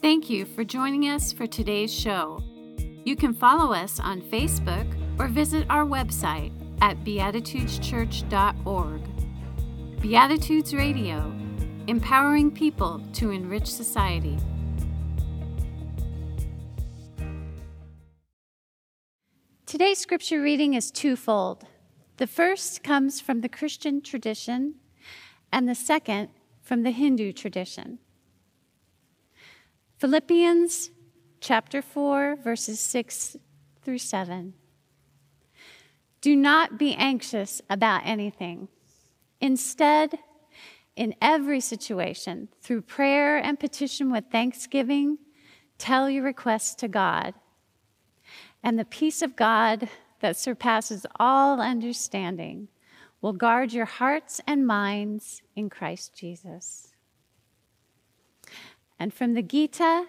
Thank you for joining us for today's show. You can follow us on Facebook or visit our website at beatitudeschurch.org. Beatitudes Radio, empowering people to enrich society. Today's scripture reading is twofold. The first comes from the Christian tradition, and the second from the Hindu tradition. Philippians chapter 4, verses 6 through 7. Do not be anxious about anything. Instead, in every situation, through prayer and petition with thanksgiving, tell your requests to God and the peace of God that surpasses all understanding will guard your hearts and minds in Christ Jesus. And from the Gita,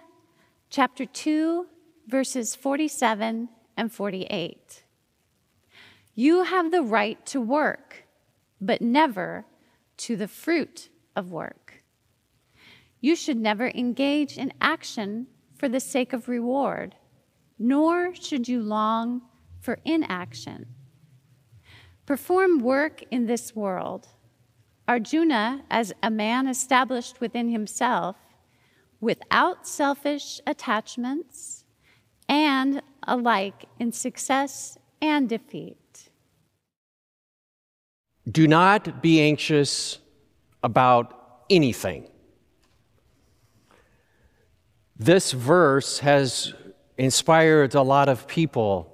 chapter 2, verses 47 and 48. You have the right to work, but never to the fruit of work. You should never engage in action for the sake of reward nor should you long for inaction. Perform work in this world. Arjuna, as a man established within himself, without selfish attachments, and alike in success and defeat. Do not be anxious about anything. This verse has inspired a lot of people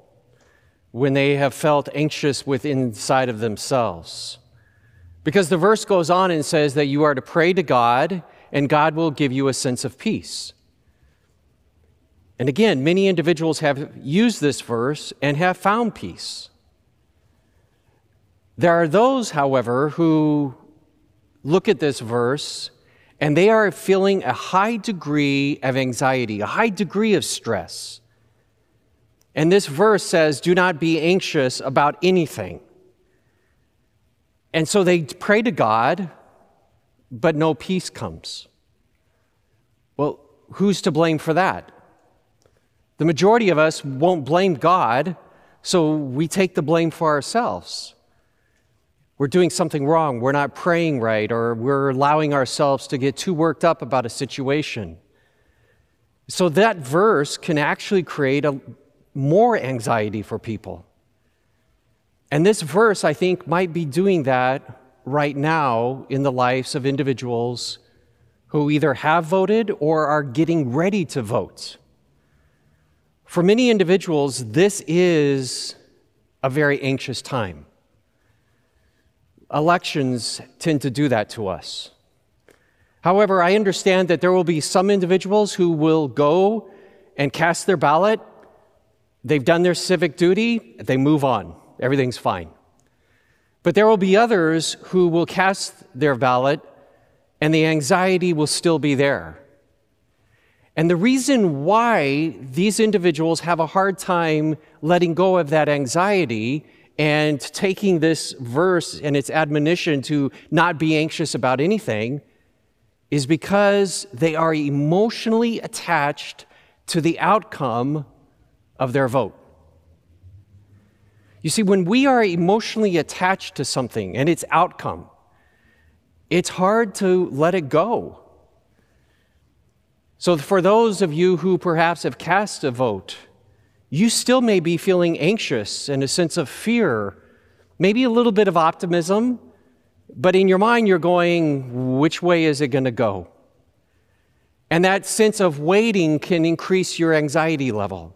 when they have felt anxious within inside of themselves. Because the verse goes on and says that you are to pray to God and God will give you a sense of peace. And again, many individuals have used this verse and have found peace. There are those, however, who look at this verse and they are feeling a high degree of anxiety, a high degree of stress. And this verse says, Do not be anxious about anything. And so they pray to God, but no peace comes. Well, who's to blame for that? The majority of us won't blame God, so we take the blame for ourselves we're doing something wrong, we're not praying right, or we're allowing ourselves to get too worked up about a situation. So that verse can actually create a, more anxiety for people. And this verse, I think, might be doing that right now in the lives of individuals who either have voted or are getting ready to vote. For many individuals, this is a very anxious time. Elections tend to do that to us. However, I understand that there will be some individuals who will go and cast their ballot. They've done their civic duty, they move on. Everything's fine. But there will be others who will cast their ballot and the anxiety will still be there. And the reason why these individuals have a hard time letting go of that anxiety and taking this verse and its admonition to not be anxious about anything is because they are emotionally attached to the outcome of their vote. You see, when we are emotionally attached to something and its outcome, it's hard to let it go. So, for those of you who perhaps have cast a vote, you still may be feeling anxious and a sense of fear, maybe a little bit of optimism, but in your mind you're going, which way is it going to go? And that sense of waiting can increase your anxiety level.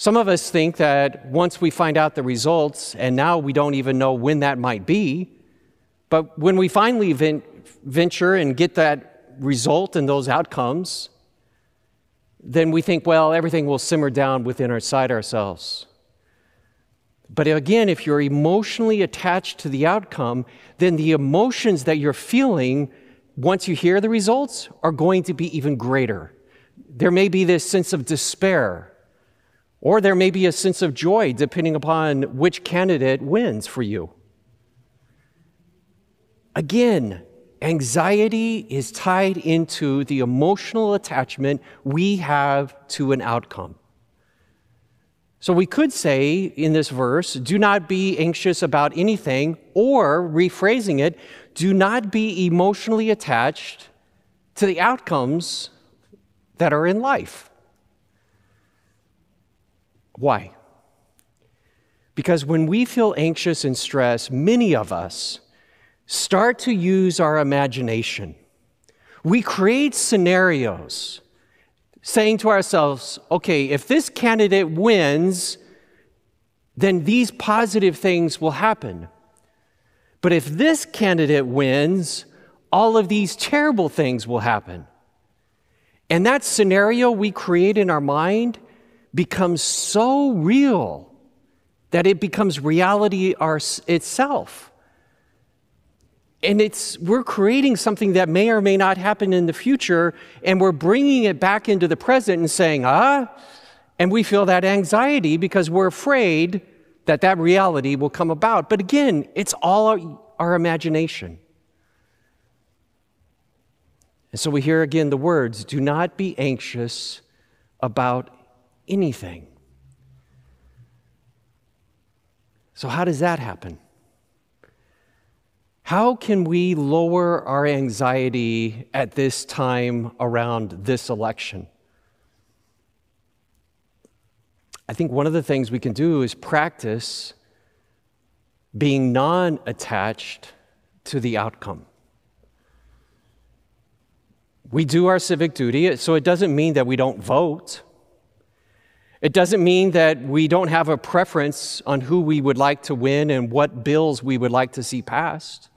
Some of us think that once we find out the results, and now we don't even know when that might be, but when we finally venture and get that result and those outcomes, then we think, well, everything will simmer down within our side ourselves. But again, if you're emotionally attached to the outcome, then the emotions that you're feeling once you hear the results are going to be even greater. There may be this sense of despair, or there may be a sense of joy, depending upon which candidate wins for you. Again, anxiety is tied into the emotional attachment we have to an outcome. So we could say in this verse, do not be anxious about anything, or rephrasing it, do not be emotionally attached to the outcomes that are in life. Why? Because when we feel anxious and stressed, many of us start to use our imagination. We create scenarios saying to ourselves, okay, if this candidate wins, then these positive things will happen. But if this candidate wins, all of these terrible things will happen. And that scenario we create in our mind becomes so real that it becomes reality our, itself. And it's, we're creating something that may or may not happen in the future, and we're bringing it back into the present and saying, ah, and we feel that anxiety because we're afraid that that reality will come about. But again, it's all our, our imagination. And so we hear again the words do not be anxious about anything. So, how does that happen? How can we lower our anxiety at this time around this election? I think one of the things we can do is practice being non attached to the outcome. We do our civic duty, so it doesn't mean that we don't vote. It doesn't mean that we don't have a preference on who we would like to win and what bills we would like to see passed.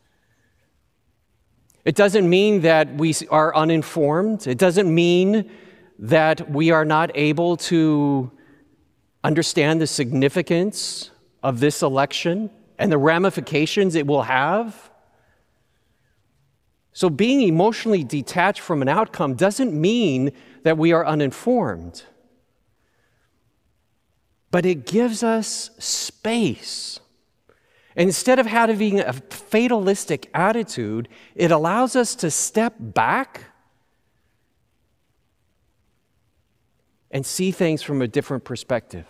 It doesn't mean that we are uninformed. It doesn't mean that we are not able to understand the significance of this election and the ramifications it will have. So, being emotionally detached from an outcome doesn't mean that we are uninformed, but it gives us space Instead of having a fatalistic attitude, it allows us to step back and see things from a different perspective.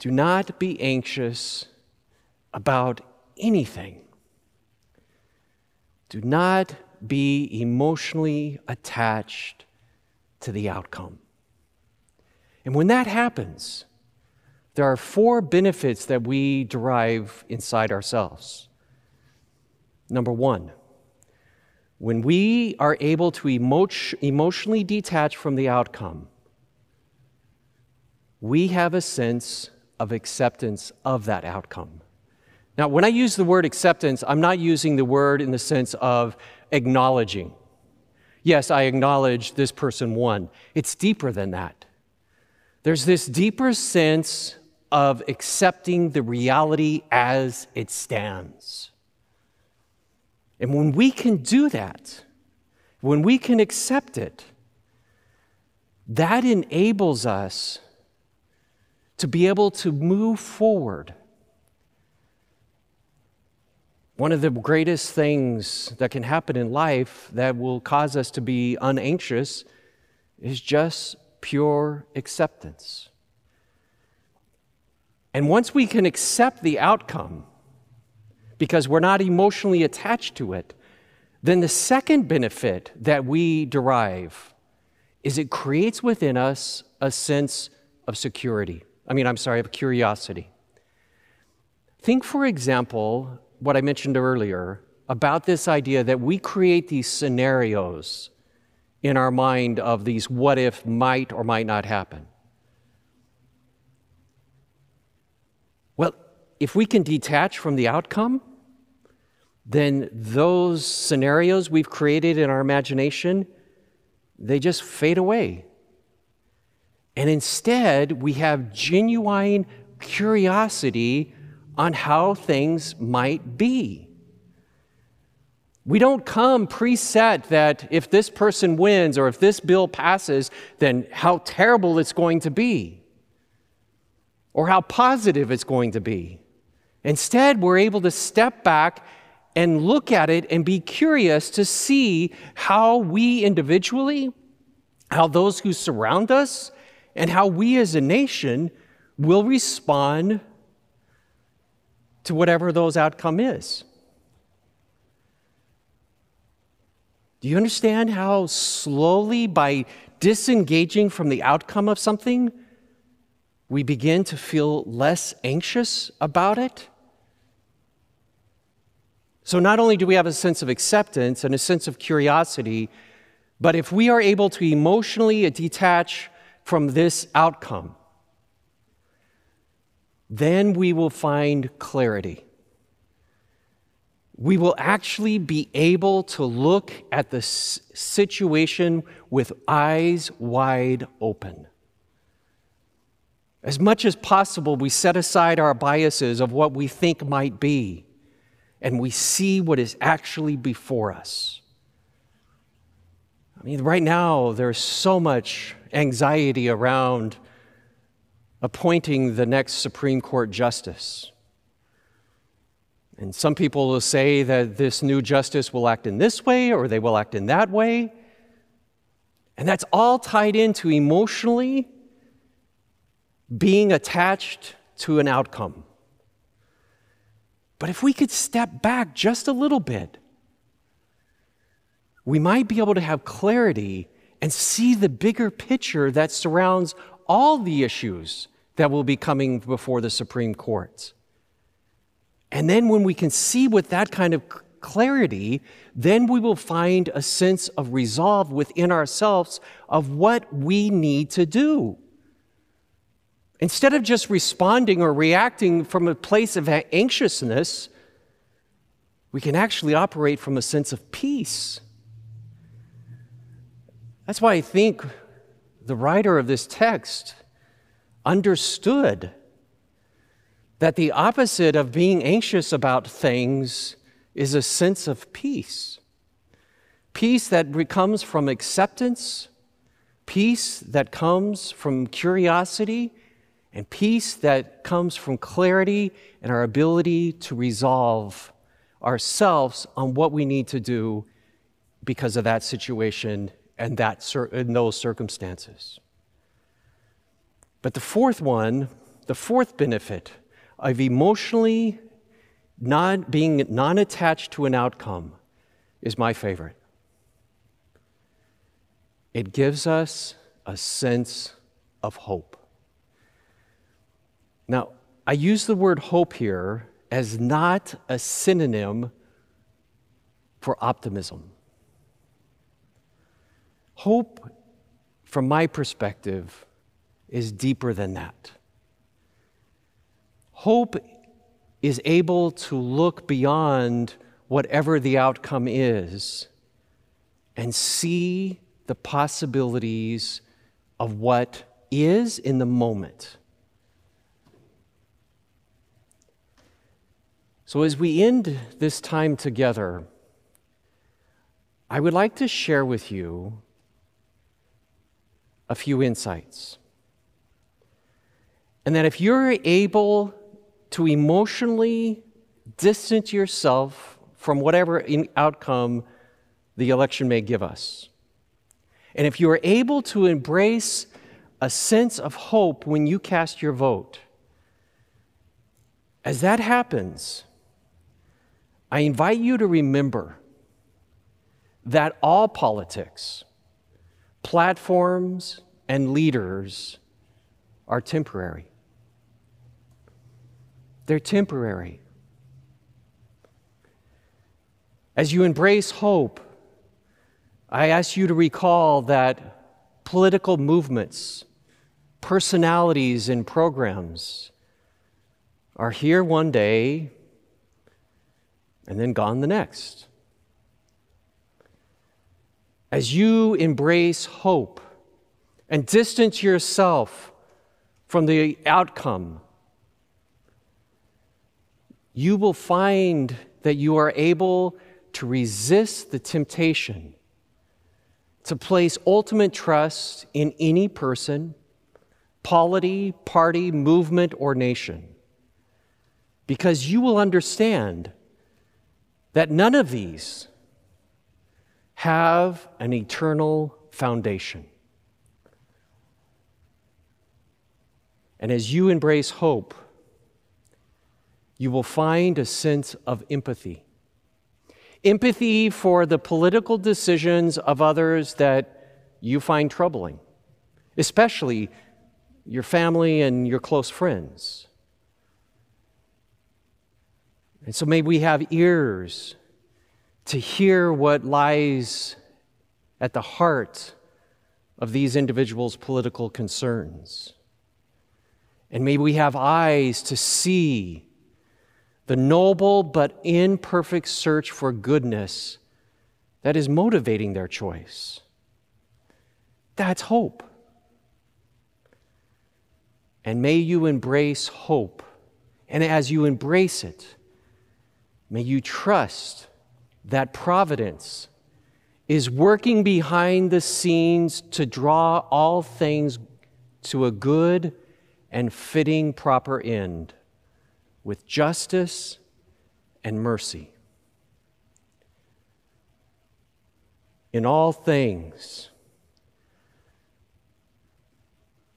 Do not be anxious about anything. Do not be emotionally attached to the outcome. And when that happens, there are four benefits that we derive inside ourselves. Number one, when we are able to emo- emotionally detach from the outcome, we have a sense of acceptance of that outcome. Now, when I use the word acceptance, I'm not using the word in the sense of acknowledging. Yes, I acknowledge this person won. It's deeper than that. There's this deeper sense of accepting the reality as it stands. And when we can do that, when we can accept it, that enables us to be able to move forward. One of the greatest things that can happen in life that will cause us to be unanxious is just pure acceptance. And once we can accept the outcome, because we're not emotionally attached to it, then the second benefit that we derive is it creates within us a sense of security. I mean, I'm sorry, of curiosity. Think, for example, what I mentioned earlier about this idea that we create these scenarios in our mind of these what if might or might not happen. Well, if we can detach from the outcome, then those scenarios we've created in our imagination, they just fade away. And instead, we have genuine curiosity on how things might be. We don't come preset that if this person wins or if this bill passes, then how terrible it's going to be or how positive it's going to be. Instead, we're able to step back and look at it and be curious to see how we individually, how those who surround us, and how we as a nation will respond to whatever those outcome is. Do you understand how slowly, by disengaging from the outcome of something, we begin to feel less anxious about it? So, not only do we have a sense of acceptance and a sense of curiosity, but if we are able to emotionally detach from this outcome, then we will find clarity. We will actually be able to look at the situation with eyes wide open. As much as possible, we set aside our biases of what we think might be, and we see what is actually before us. I mean, right now, there's so much anxiety around appointing the next Supreme Court justice. And some people will say that this new justice will act in this way or they will act in that way. And that's all tied into emotionally being attached to an outcome. But if we could step back just a little bit, we might be able to have clarity and see the bigger picture that surrounds all the issues that will be coming before the Supreme Court. And then when we can see with that kind of clarity, then we will find a sense of resolve within ourselves of what we need to do. Instead of just responding or reacting from a place of anxiousness, we can actually operate from a sense of peace. That's why I think the writer of this text understood that the opposite of being anxious about things is a sense of peace. Peace that comes from acceptance, peace that comes from curiosity, and peace that comes from clarity and our ability to resolve ourselves on what we need to do because of that situation and that in those circumstances. But the fourth one, the fourth benefit of emotionally not being non attached to an outcome is my favorite. It gives us a sense of hope. Now, I use the word hope here as not a synonym for optimism. Hope, from my perspective, is deeper than that. Hope is able to look beyond whatever the outcome is and see the possibilities of what is in the moment. So, as we end this time together, I would like to share with you a few insights. And that if you're able to emotionally distance yourself from whatever outcome the election may give us, and if you are able to embrace a sense of hope when you cast your vote, as that happens, I invite you to remember that all politics, platforms, and leaders are temporary. They're temporary. As you embrace hope, I ask you to recall that political movements, personalities, and programs are here one day and then gone the next. As you embrace hope and distance yourself from the outcome you will find that you are able to resist the temptation to place ultimate trust in any person, polity, party, movement, or nation. Because you will understand that none of these have an eternal foundation. And as you embrace hope, you will find a sense of empathy. Empathy for the political decisions of others that you find troubling, especially your family and your close friends. And so may we have ears to hear what lies at the heart of these individuals' political concerns. And may we have eyes to see the noble but imperfect search for goodness that is motivating their choice. That's hope. And may you embrace hope. And as you embrace it, may you trust that providence is working behind the scenes to draw all things to a good and fitting proper end with justice and mercy. In all things,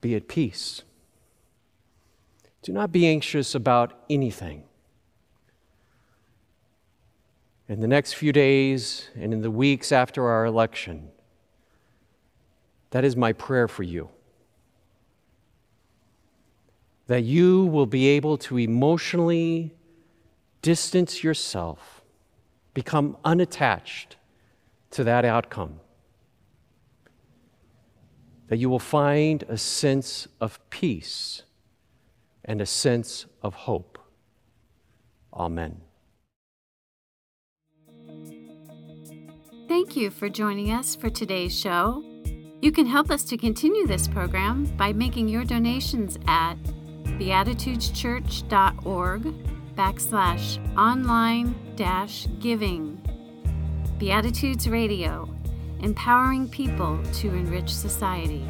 be at peace. Do not be anxious about anything in the next few days and in the weeks after our election. That is my prayer for you. That you will be able to emotionally distance yourself, become unattached to that outcome. That you will find a sense of peace and a sense of hope. Amen. Thank you for joining us for today's show. You can help us to continue this program by making your donations at beatitudeschurch.org backslash online dash giving. Beatitudes Radio, empowering people to enrich society.